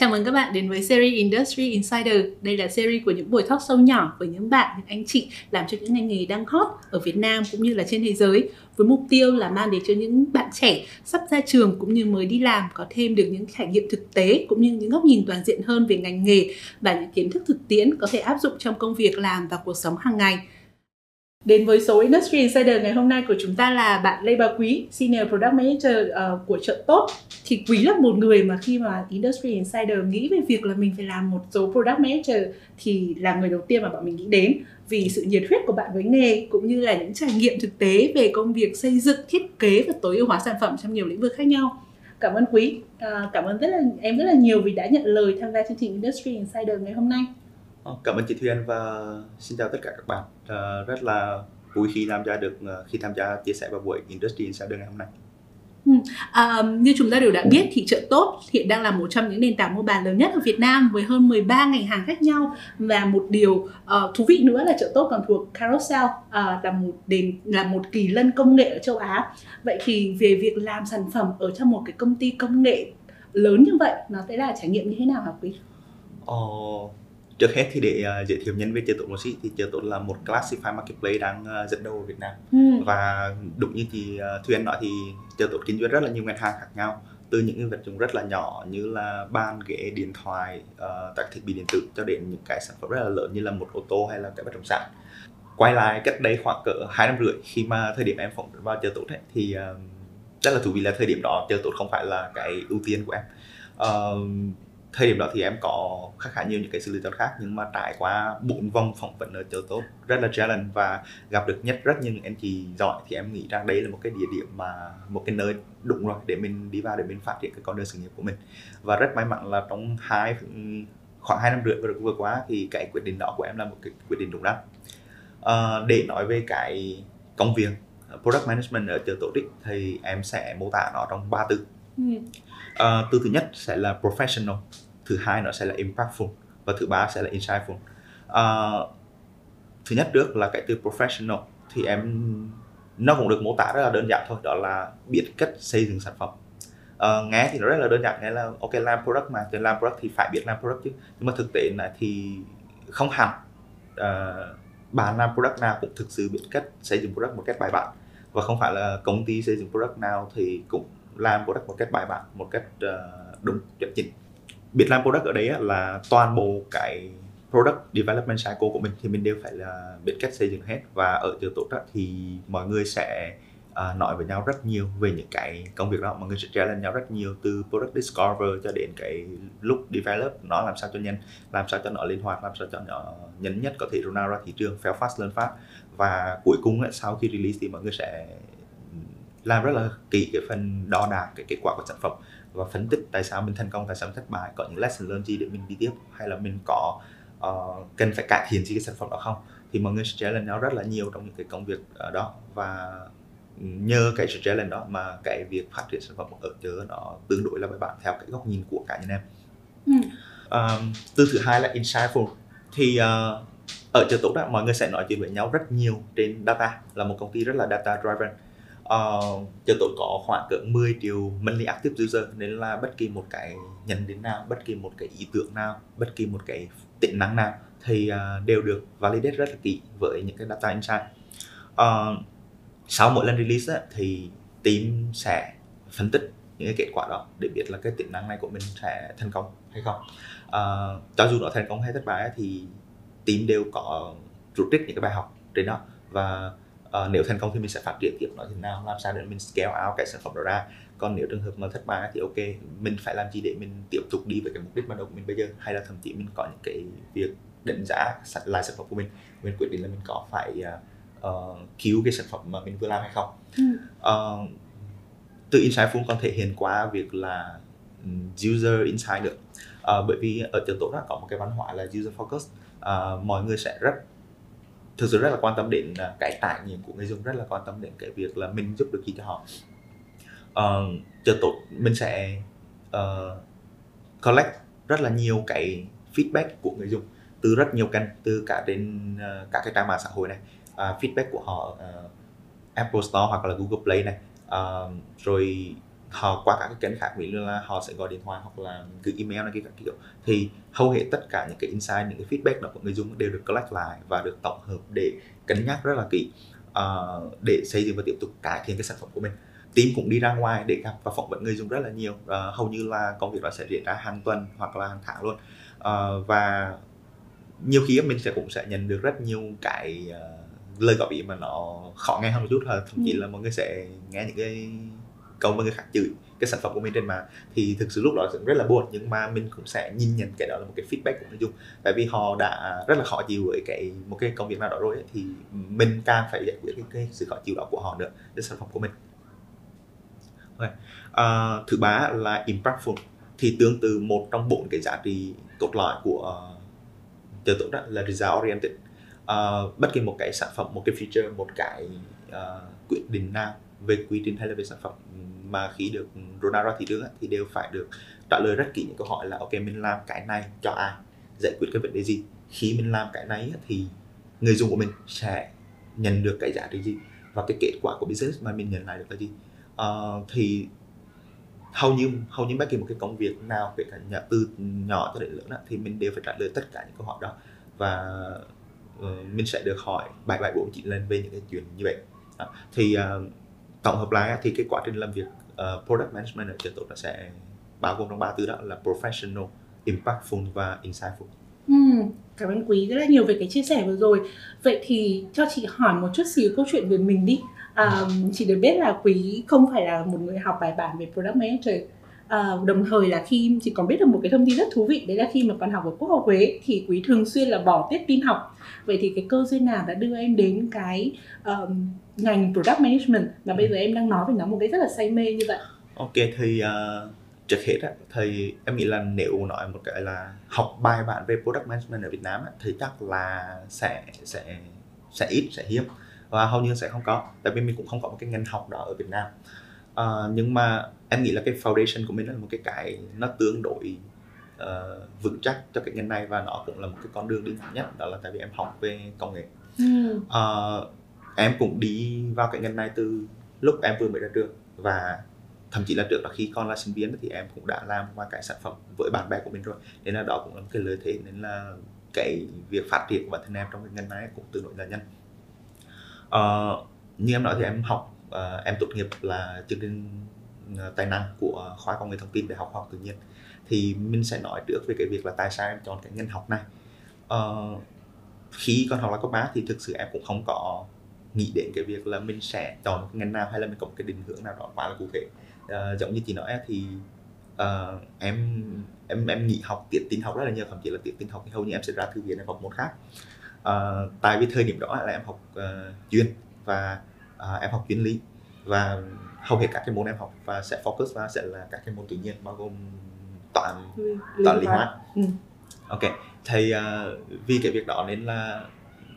Chào mừng các bạn đến với series Industry Insider. Đây là series của những buổi talk sâu nhỏ với những bạn, những anh chị làm cho những ngành nghề đang hot ở Việt Nam cũng như là trên thế giới với mục tiêu là mang đến cho những bạn trẻ sắp ra trường cũng như mới đi làm có thêm được những trải nghiệm thực tế cũng như những góc nhìn toàn diện hơn về ngành nghề và những kiến thức thực tiễn có thể áp dụng trong công việc làm và cuộc sống hàng ngày. Đến với số Industry Insider ngày hôm nay của chúng ta là bạn Lê Bà Quý, Senior Product Manager uh, của chợ tốt. Thì Quý là một người mà khi mà Industry Insider nghĩ về việc là mình phải làm một số Product Manager thì là người đầu tiên mà bọn mình nghĩ đến vì sự nhiệt huyết của bạn với nghề cũng như là những trải nghiệm thực tế về công việc xây dựng, thiết kế và tối ưu hóa sản phẩm trong nhiều lĩnh vực khác nhau. Cảm ơn Quý, uh, cảm ơn rất là em rất là nhiều vì đã nhận lời tham gia chương trình Industry Insider ngày hôm nay. Ờ, cảm ơn chị Thuyên và xin chào tất cả các bạn. Uh, rất là vui khi tham gia được uh, khi tham gia chia sẻ vào buổi Industry Insider ngày hôm nay. Ừ. À, như chúng ta đều đã biết thì chợ tốt hiện đang là một trong những nền tảng mua bán lớn nhất ở Việt Nam với hơn 13 ngành hàng khác nhau và một điều uh, thú vị nữa là chợ tốt còn thuộc Carousel uh, là một đền là một kỳ lân công nghệ ở châu Á. Vậy thì về việc làm sản phẩm ở trong một cái công ty công nghệ lớn như vậy nó sẽ là trải nghiệm như thế nào hả quý? Ờ, trước hết thì để uh, giới thiệu nhân về chợ tốt một xí thì chợ tốt là một classify marketplace đang uh, dẫn đầu ở Việt Nam. Ừ. và đúng như chị uh, Thuyên nói thì chợ tốt kinh doanh rất là nhiều ngành hàng khác nhau. Từ những cái vật dụng rất là nhỏ như là bàn ghế điện thoại uh, các thiết bị điện tử cho đến những cái sản phẩm rất là lớn như là một ô tô hay là cái bất động sản. Quay lại cách đây khoảng cỡ hai năm rưỡi khi mà thời điểm em phỏng vào chợ tốt ấy, thì uh, rất là thú vị là thời điểm đó chợ tốt không phải là cái ưu tiên của em. Uh, thời điểm đó thì em có khá khá nhiều những cái sự lựa chọn khác nhưng mà trải qua bốn vòng phỏng vấn ở chỗ tốt rất là challenge và gặp được nhất rất nhiều những anh chị giỏi thì em nghĩ rằng đấy là một cái địa điểm mà một cái nơi đúng rồi để mình đi vào để mình phát triển cái con đường sự nghiệp của mình. Và rất may mắn là trong hai khoảng hai năm rưỡi vừa, vừa qua thì cái quyết định đó của em là một cái quyết định đúng đắn. À, để nói về cái công việc product management ở chợ tổ đích thì em sẽ mô tả nó trong ba từ. Uh, từ thứ nhất sẽ là professional thứ hai nó sẽ là impactful và thứ ba sẽ là insightful. Uh, thứ nhất trước là cái từ professional thì em nó cũng được mô tả rất là đơn giản thôi đó là biết cách xây dựng sản phẩm. Uh, nghe thì nó rất là đơn giản nghe là ok làm product mà thì làm product thì phải biết làm product chứ. Nhưng mà thực tế là thì không hẳn uh, bạn làm product nào cũng thực sự biết cách xây dựng product một cách bài bản. Và không phải là công ty xây dựng product nào thì cũng làm product một cách bài bản một cách uh, đúng chuẩn chỉnh biệt làm product ở đấy là toàn bộ cái product development cycle của mình thì mình đều phải là biết cách xây dựng hết. Và ở chỗ tốt thì mọi người sẽ uh, nói với nhau rất nhiều về những cái công việc đó. Mọi người sẽ challenge nhau rất nhiều từ product discover cho đến cái lúc develop nó làm sao cho nhanh làm sao cho nó linh hoạt làm sao cho nó nhanh nhất có thể run ra thị trường fail fast learn fast. Và cuối cùng ấy, sau khi release thì mọi người sẽ làm rất là kỹ cái phần đo đạc cái kết quả của sản phẩm và phân tích tại sao mình thành công tại sao mình thất bại có những lesson learn gì để mình đi tiếp hay là mình có uh, cần phải cải thiện gì cái sản phẩm đó không? Thì mọi người sẽ challenge nhau rất là nhiều trong những cái công việc uh, đó. Và nhờ cái sự challenge đó mà cái việc phát triển sản phẩm ở chợ nó tương đối là bài bản theo cái góc nhìn của cá nhân em. Ừ. um, từ thứ hai là insightful. Thì uh, ở chợ tốt đó mọi người sẽ nói chuyện với nhau rất nhiều trên data là một công ty rất là data driven Ờ, uh, chợ tôi có khoảng cỡ 10 triệu monthly active user nên là bất kỳ một cái nhận đến nào bất kỳ một cái ý tưởng nào bất kỳ một cái tính năng nào thì uh, đều được validate rất là kỹ với những cái data insight. Uh, sau mỗi lần release á, thì team sẽ phân tích những cái kết quả đó để biết là cái tính năng này của mình sẽ thành công hay không. Uh, cho dù nó thành công hay thất bại thì team đều có rút trích những cái bài học trên đó và uh, nếu thành công thì mình sẽ phát triển tiếp nó thế nào làm sao để mình scale out cái sản phẩm đó ra. Còn nếu trường hợp mà thất bại thì ok mình phải làm gì để mình tiếp tục đi với cái mục đích ban đầu của mình bây giờ? Hay là thậm chí mình có những cái việc đánh giá lại sản phẩm của mình? Mình quyết định là mình có phải uh, cứu cái sản phẩm mà mình vừa làm hay không? Ừ. uh, từ insightful còn thể hiện qua việc là user insight được. Uh, bởi vì ở trường tổ đó có một cái văn hóa là user focus. Uh, mọi người sẽ rất thực sự rất là quan tâm đến à, cái trải nghiệm của người dùng rất là quan tâm đến cái việc là mình giúp được gì cho họ. Ờ, uh, chờ tốt mình sẽ uh, collect rất là nhiều cái feedback của người dùng từ rất nhiều kênh từ cả trên uh, các cái trang mạng xã hội này. Uh, feedback của họ uh, Apple Store hoặc là Google Play này. Uh, rồi họ qua các cái kênh khác ví dụ là họ sẽ gọi điện thoại hoặc là gửi email này kia các kiểu thì hầu hết tất cả những cái insight những cái feedback đó của người dùng đều được collect lại và được tổng hợp để cân nhắc rất là kỹ uh, để xây dựng và tiếp tục cải thiện cái sản phẩm của mình team cũng đi ra ngoài để gặp và phỏng vấn người dùng rất là nhiều uh, hầu như là công việc đó sẽ diễn ra hàng tuần hoặc là hàng tháng luôn uh, và nhiều khi mình sẽ cũng sẽ nhận được rất nhiều cái uh, lời góp ý mà nó khó nghe hơn một chút là thậm chí ừ. là mọi người sẽ nghe những cái câu với người khác chửi cái sản phẩm của mình trên mạng thì thực sự lúc đó cũng rất là buồn nhưng mà mình cũng sẽ nhìn nhận cái đó là một cái feedback của người dùng tại vì họ đã rất là khó chịu với cái một cái công việc nào đó rồi ấy, thì mình càng phải giải quyết cái, cái sự khó chịu đó của họ nữa đến sản phẩm của mình okay. à, thứ ba là impactful thì tương tự một trong bốn cái giá trị cốt lõi của uh, chờ tốt đó là result oriented uh, bất kỳ một cái sản phẩm một cái feature một cái uh, quyết định nào về quy trình hay là về sản phẩm mà khi được Ronaldo ra thị trường thì đều phải được trả lời rất kỹ những câu hỏi là ok mình làm cái này cho ai? Giải quyết cái vấn đề gì? Khi mình làm cái này thì người dùng của mình sẽ nhận được cái giá trị gì? Và cái kết quả của business mà mình nhận lại được là gì? Uh, thì hầu như hầu như bất kỳ một cái công việc nào kể cả nhà từ nhỏ cho đến lớn thì mình đều phải trả lời tất cả những câu hỏi đó. Và uh, mình sẽ được hỏi bảy bảy bốn chín lần về những cái chuyện như vậy. Đó. thì uh, tổng hợp lại thì cái quá trình làm việc uh, product management ở trên tổ nó sẽ bao gồm trong ba từ đó là professional, impactful và insightful. Ừ, cảm ơn quý rất là nhiều về cái chia sẻ vừa rồi. Vậy thì cho chị hỏi một chút xíu câu chuyện về mình đi. Um, chị được biết là quý không phải là một người học bài bản về product manager À, đồng thời là khi chị còn biết được một cái thông tin rất thú vị đấy là khi mà còn học ở Quốc học Huế thì quý thường xuyên là bỏ tiết tin học. Vậy thì cái cơ duyên nào đã đưa em đến cái um, ngành product management mà bây giờ em đang nói về nó một cái rất là say mê như vậy? Ok thì uh, trước hết á, thì em nghĩ là nếu nói một cái là học bài bản về product management ở Việt Nam á, thì chắc là sẽ sẽ sẽ ít sẽ hiếm và hầu như sẽ không có tại vì mình cũng không có một cái ngành học đó ở Việt Nam uh, nhưng mà em nghĩ là cái foundation của mình là một cái cái nó tương đối uh, vững chắc cho cái ngành này và nó cũng là một cái con đường đi thẳng nhất đó là tại vì em học về công nghệ. Ừ. uh, em cũng đi vào cái ngành này từ lúc em vừa mới ra trường và thậm chí là trước là khi con là sinh viên thì em cũng đã làm qua cái sản phẩm với bạn bè của mình rồi. Nên là đó cũng là một cái lợi thế nên là cái việc phát triển của bản thân em trong cái ngành này cũng tương đối là nhanh. Uh, như em nói thì em học uh, em tốt nghiệp là chương trình ờ, tài năng của khoa công nghệ thông tin đại học khoa học tự nhiên. Thì mình sẽ nói trước về cái việc là tại sao em chọn cái ngành học này. Uh, khi còn học là cấp ba thì thực sự em cũng không có nghĩ đến cái việc là mình sẽ chọn cái ngành nào hay là mình có một cái định hướng nào đó quá là cụ thể. Uh, giống như chị nói thì uh, em em em nghỉ học tiết tin học rất là nhiều thậm chí là tiết tin học thì hầu như em sẽ ra thư viện em học môn khác uh, tại vì thời điểm đó là em học uh, chuyên và uh, em học chuyên lý và hầu hết các cái môn em học và sẽ focus vào sẽ là các cái môn tự nhiên bao gồm toán toán lý hóa. ừ. ok thì uh, vì cái việc đó nên là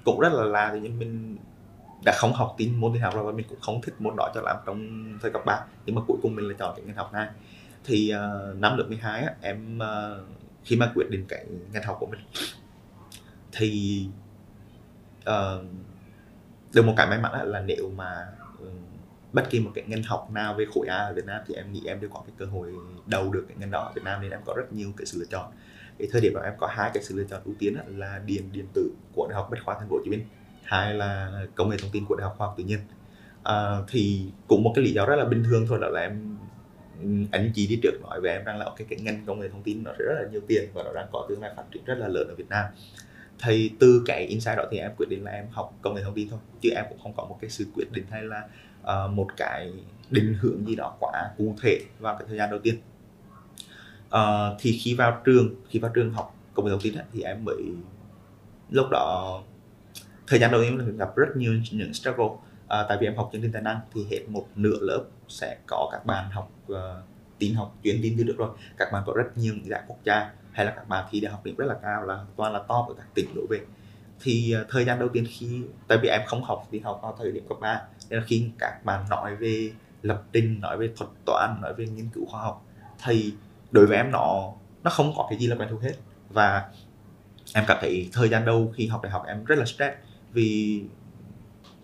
cũng rất là là thì mình đã không học tin môn tin học rồi và mình cũng không thích môn đó cho lắm trong thời cấp 3 nhưng mà cuối cùng mình lại chọn cái ngành học này. Thì uh, năm lớp 12 á, em uh, khi mà quyết định cái ngành học của mình thì uh, được một cái may mắn là nếu mà ừ, bất kỳ một cái ngành học nào về khối A ở Việt Nam thì em nghĩ em đều có cái cơ hội đầu được cái ngành đó. Ở Việt Nam nên em có rất nhiều cái sự lựa chọn. Cái thời điểm đó em có hai cái sự lựa chọn ưu tiên là điện điện tử của đại học bách khoa thành phố hồ chí minh. Hai là công nghệ thông tin của đại học khoa học tự nhiên. À, thì cũng một cái lý do rất là bình thường thôi là em ừ, anh chị đi trước nói về em rằng là cái cái ngành công nghệ thông tin nó sẽ rất là nhiều tiền và nó đang có tương lai phát triển rất là lớn ở Việt Nam thì từ cái insight đó thì em quyết định là em học công nghệ thông tin thôi chứ em cũng không có một cái sự quyết định hay là uh, một cái định hướng gì đó quá cụ thể vào cái thời gian đầu tiên. Uh, thì khi vào trường khi vào trường học công nghệ thông tin ấy, thì em mới lúc đó thời gian đầu tiên em gặp rất nhiều những struggle. Uh, tại vì em học chương trình tài năng thì hết một nửa lớp sẽ có các bạn học uh, tin học chuyên tin từ được rồi. Các bạn có rất nhiều những giải quốc gia hay là các bạn thi đại học điểm rất là cao là toàn là top ở các tỉnh đổ về. Thì uh, thời gian đầu tiên khi tại vì em không học thì học vào thời điểm cấp 3 nên là khi các bạn nói về lập trình nói về thuật toán nói về nghiên cứu khoa học thì đối với em nó nó không có cái gì là quen thuộc hết. Và em cảm thấy thời gian đầu khi học đại học em rất là stress vì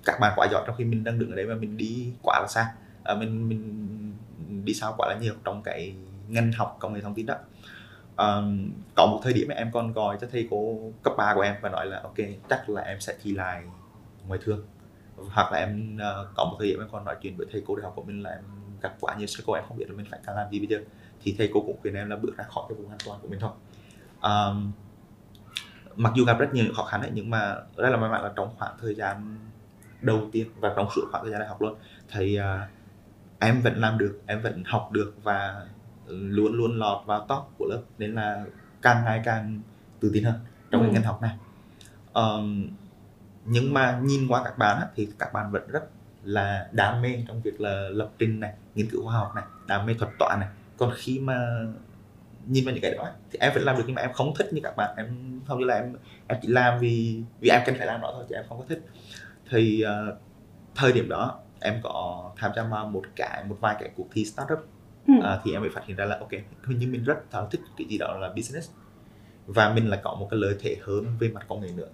các bạn quá giỏi trong khi mình đang đứng ở đây mà mình đi quá là xa. À, mình mình đi sao quá là nhiều trong cái ngành học công nghệ thông tin đó um, có một thời điểm em còn gọi cho thầy cô cấp 3 của em và nói là ok chắc là em sẽ thi lại ngoài thương. Hoặc là em uh, có một thời điểm em còn nói chuyện với thầy cô đại học của mình là em gặp quá nhiều sư cô em không biết là mình phải làm gì bây giờ. Thì thầy cô cũng khuyên em là bước ra khỏi cái vùng an toàn của mình thôi. Um, mặc dù gặp rất nhiều khó khăn ấy nhưng mà rất là may mắn là trong khoảng thời gian đầu tiên và trong suốt khoảng thời gian đại học luôn thì uh, ờ, em vẫn làm được em vẫn học được và luôn luôn lọt vào top của lớp nên là càng ngày càng tự tin hơn trong ừ. cái ngành học này. Um, nhưng mà nhìn qua các bạn thì các bạn vẫn rất là đam mê trong việc là lập trình này nghiên cứu khoa học này đam mê thuật toán này. Còn khi mà nhìn vào những cái đó thì em vẫn làm được nhưng mà em không thích như các bạn. Em không như là em em chỉ làm vì vì em cần phải làm nó thôi chứ em không có thích. Thì uh, thời điểm đó em có tham gia vào một cái một vài cái cuộc thi startup ừ. uh, thì em mới phát hiện ra là ok hình như mình rất là thích cái gì đó là business. Và mình lại có một cái lợi thế hơn về mặt công nghệ nữa.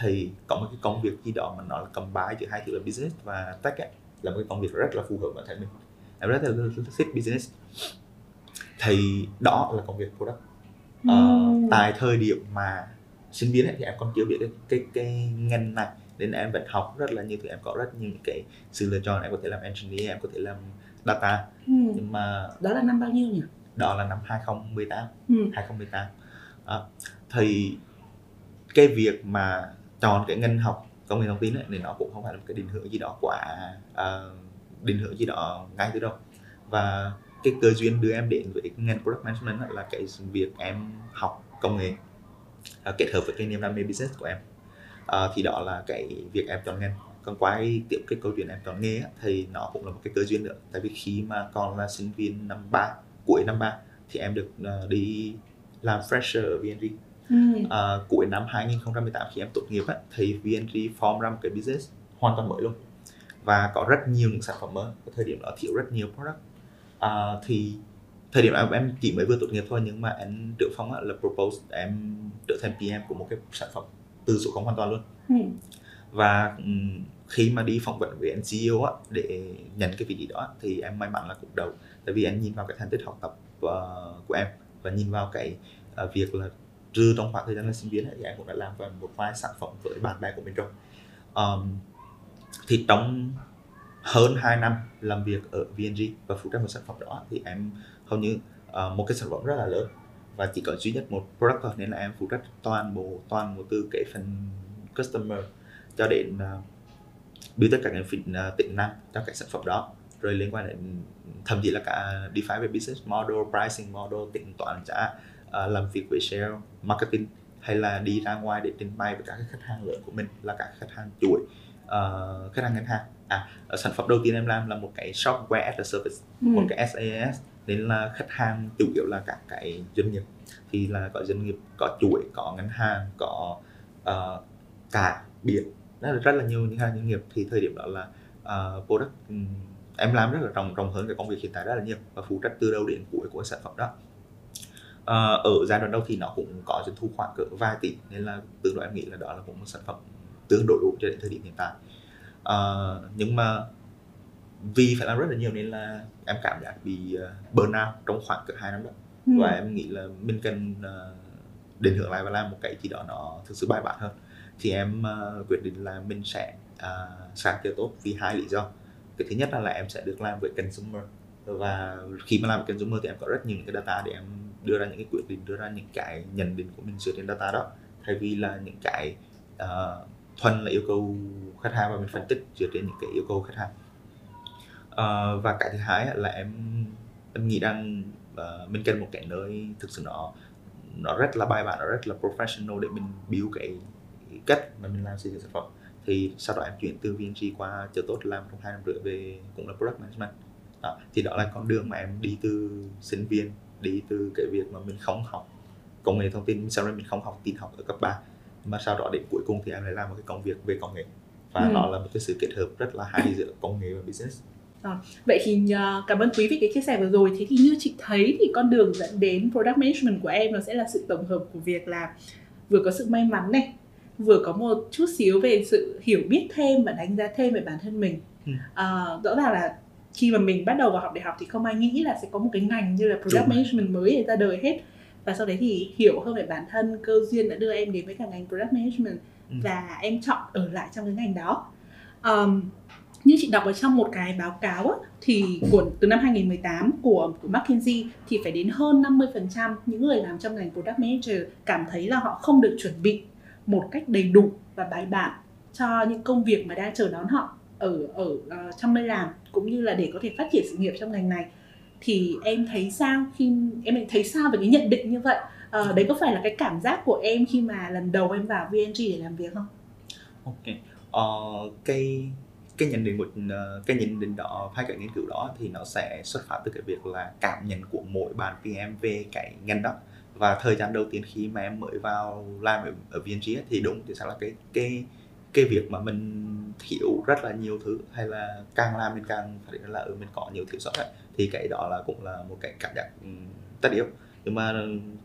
Thì có một cái công việc gì đó mà nó là cầm bái giữa hai thứ là business và tech ấy, là một cái công việc rất là phù hợp với thể mình. Em rất là thích business. Thì đó là công việc product. Uh, mm. tại thời điểm mà sinh viên ấy, thì em còn chưa biết cái cái, cái ngành này nên em vẫn học rất là nhiều thứ em có rất nhiều cái sự lựa chọn. Em có thể làm engineer em có thể làm data. Ừ. nhưng mà đó là năm bao nhiêu nhỉ? Đó là năm 2018 ừ. 2018 à, thì cái việc mà chọn cái ngành học công nghệ thông tin ấy, thì nó cũng không phải là một cái định hướng gì đó quá uh, định hướng gì đó ngay từ đầu. Và cái cơ duyên đưa em đến với ngành product management là cái việc em học công nghệ uh, kết hợp với cái niềm đam mê business của em. Uh, thì đó là cái việc em chọn ngành còn quay tiếp cái câu chuyện em chọn nghề thì nó cũng là một cái cơ duyên nữa. Tại vì khi mà còn là sinh viên năm ba cuối năm ba thì em được uh, đi làm fresher ở VNG ừ. uh, cuối năm 2018 khi em tốt nghiệp á, thì VNG form ra một cái business hoàn toàn mới luôn. Và có rất nhiều những sản phẩm mới. Ở thời điểm đó thiếu rất nhiều product. Uh, thì thời điểm em em chỉ mới vừa tốt nghiệp thôi nhưng mà anh trưởng phong là propose em trở thành PM của một cái sản phẩm từ số không hoàn toàn luôn. Ừ và khi mà đi phỏng vấn với anh CEO á, để nhận cái vị trí đó thì em may mắn là cũng đầu. Tại vì anh nhìn vào cái thành tích học tập uh, của em và nhìn vào cái uh, việc là trừ trong khoảng thời gian là sinh viên ấy, thì em cũng đã làm vào một vài sản phẩm với bạn bè của mình rồi. Um, thì trong hơn 2 năm làm việc ở VNG và phụ trách một sản phẩm đó thì em hầu như uh, một cái sản phẩm rất là lớn và chỉ có duy nhất một product thôi nên là em phụ trách toàn bộ toàn bộ từ cái phần customer cho đến uh, build tất cả những uh, tính năng cho các sản phẩm đó rồi liên quan đến thậm chí là cả define về business model, pricing model, tính toán giá, uh, làm việc với sale, marketing hay là đi ra ngoài để trình bày với các khách hàng lớn của mình là các khách hàng chuỗi, uh, khách hàng ngân hàng. À, sản phẩm đầu tiên em làm là một cái software as a service, ừ. một cái SaaS nên là khách hàng chủ yếu là các cái doanh nghiệp thì là có doanh nghiệp có chuỗi có ngân hàng có uh, cả biển rất là, rất là nhiều những doanh nghiệp thì thời điểm đó là uh, product um, em làm rất là rộng rộng hơn cái công việc hiện tại rất là nhiều và phụ trách từ đầu đến cuối của sản phẩm đó. Uh, ở giai đoạn đầu thì nó cũng có doanh thu khoảng cỡ vài tỷ nên là từ đó em nghĩ là đó là cũng một sản phẩm tương đối đủ cho đến thời điểm hiện tại. Uh, nhưng mà vì phải làm rất là nhiều nên là em cảm giác bị uh, burn out trong khoảng cỡ hai năm đó. Ừ. và em nghĩ là mình cần định hướng lại và làm một cái gì đó nó thực sự bài bản hơn thì em uh, quyết định là mình sẽ uh, sáng kia tốt vì hai lý do. Cái thứ nhất là, là em sẽ được làm với consumer. Và khi mà làm với consumer thì em có rất nhiều những cái data để em đưa ra những cái quyết định đưa ra những cái nhận định của mình dựa trên data đó. Thay vì là những cái uh, thuần là yêu cầu khách hàng và mình phân tích dựa trên những cái yêu cầu khách hàng. Uh, và cái thứ hai là em em nghĩ rằng uh, mình cần một cái nơi thực sự nó nó rất là bài bản nó rất là professional để mình build cái cách mà mình làm xây dựng sản phẩm thì sau đó em chuyển từ VNG qua chờ tốt làm trong hai năm rưỡi về cũng là product management đó. thì đó là con đường mà em đi từ sinh viên đi từ cái việc mà mình không học công nghệ thông tin sau đó mình không học tin học ở cấp 3 mà sau đó đến cuối cùng thì em lại làm một cái công việc về công nghệ và ừ. nó là một cái sự kết hợp rất là hay giữa công nghệ và business À, vậy thì uh, cảm ơn quý vị cái chia sẻ vừa rồi. Thế thì như chị thấy thì con đường dẫn đến product management của em nó sẽ là sự tổng hợp của việc là vừa có sự may mắn này, vừa có một chút xíu về sự hiểu biết thêm và đánh giá thêm về bản thân mình. Ừ. À, rõ ràng là khi mà mình bắt đầu vào học đại học thì không ai nghĩ là sẽ có một cái ngành như là product Đúng. management mới ra đời hết và sau đấy thì hiểu hơn về bản thân cơ duyên đã đưa em đến với cả ngành product management Ừ. và em chọn ở lại trong cái ngành đó um, như chị đọc ở trong một cái báo cáo á, thì của từ năm 2018 của của McKinsey thì phải đến hơn 50% những người làm trong ngành product manager cảm thấy là họ không được chuẩn bị một cách đầy đủ và bài bản cho những công việc mà đang chờ đón họ ở ở uh, trong nơi làm cũng như là để có thể phát triển sự nghiệp trong ngành này. Thì em thấy sao khi em thấy sao về cái nhận định như vậy? Uh, đấy có phải là cái cảm giác của em khi mà lần đầu em vào VNG để làm việc không? ok uh, cái cái nhận định một cái nhận định đó hay cái nghiên cứu đó thì nó sẽ xuất phát từ cái việc là cảm nhận của mỗi bạn PM về cái ngành đó và thời gian đầu tiên khi mà em mới vào làm ở, ở VNG á, thì đúng thì sẽ là cái cái cái việc mà mình thiếu rất là nhiều thứ hay là càng làm mình càng phát hiện là ở mình có nhiều thiếu sót ấy. thì cái đó là cũng là một cái cảm giác um, tất yếu nhưng mà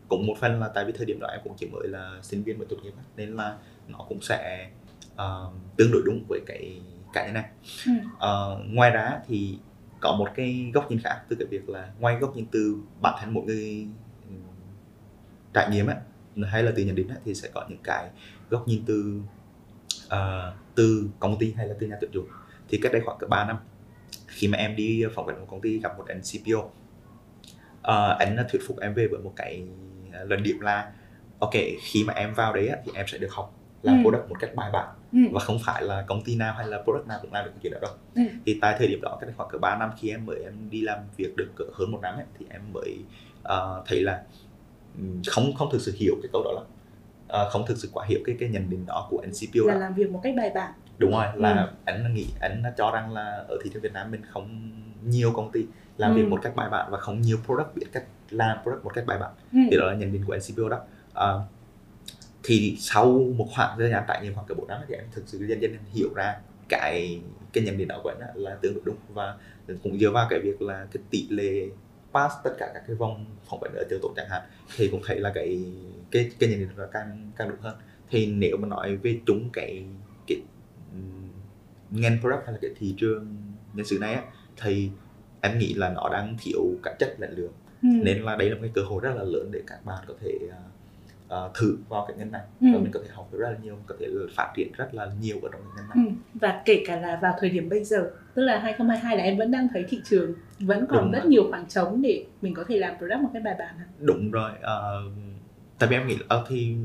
cũng một phần là tại vì thời điểm đó em cũng chỉ mới là sinh viên mới tốt nghiệp nên là nó cũng sẽ uh, tương đối đúng với cái cái này này Ừ. Ờ, ngoài ra thì có một cái góc nhìn khác từ cái việc là ngoài góc nhìn từ bản thân mỗi người trải nghiệm á hay là từ nhận định á, thì sẽ có những cái góc nhìn từ ờ, từ công ty hay là từ nhà tuyển dụng thì cách đây khoảng cỡ 3 năm khi mà em đi phỏng vấn một công ty gặp một anh CPO ờ, anh thuyết phục em về với một cái luận điểm là ok khi mà em vào đấy á, thì em sẽ được học làm Ừ. product một cách bài bản Ừ. và không phải là công ty nào hay là product nào cũng làm được cái chuyện đó đâu Ừ. thì tại thời điểm đó cách đây khoảng cỡ 3 năm khi em mới em đi làm việc được cỡ hơn một năm ấy, thì em mới ờ, thấy là không không thực sự hiểu cái câu đó lắm Ờ, không thực sự quá hiểu cái cái nhận định đó của NCPO Là đó làm việc một cách bài bản. đúng rồi là Ừ. anh nghĩ anh cho rằng là ở thị trường Việt Nam mình không nhiều công ty làm việc Ừ. một cách bài bản và không nhiều product biết cách làm product một cách bài bản Ừ. thì đó là nhận định của NCPO đó Ờ, thì sau một khoảng thời gian trải nghiệm khoảng cỡ 4 năm thì em thực sự dần dần hiểu ra cái cái nhận định đó của anh là tương đối đúng và cũng dựa vào cái việc là cái tỷ lệ pass tất cả các cái vòng phỏng vấn ở tiêu tổ chẳng hạn thì cũng thấy là cái cái cái nhận định đó càng càng đúng hơn thì nếu mà nói về chúng cái cái ngành product hay là cái thị trường nhân sự này á thì em nghĩ là nó đang thiếu cả chất lẫn lượng Ừ. nên là đây là một cái cơ hội rất là lớn để các bạn có thể uh, uh, thử vào cái ngành này Ừ. và mình có thể học được rất là nhiều có thể phát triển rất là nhiều ở trong cái ngành này Ừ. Và kể cả là vào thời điểm bây giờ Tức là 2022 là em vẫn đang thấy thị trường Vẫn còn Đúng rất rồi. nhiều khoảng trống để mình có thể làm product một cách bài bản hả? đúng rồi ờ, tại vì em nghĩ là ờ, thì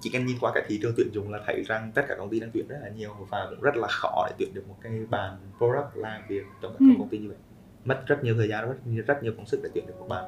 chỉ cần nhìn qua cái thị trường tuyển dụng là thấy rằng tất cả công ty đang tuyển rất là nhiều và cũng rất là khó để tuyển được một cái bàn product làm việc trong các Ừ. công ty như vậy mất rất nhiều thời gian rất rất nhiều công sức để tuyển được một bạn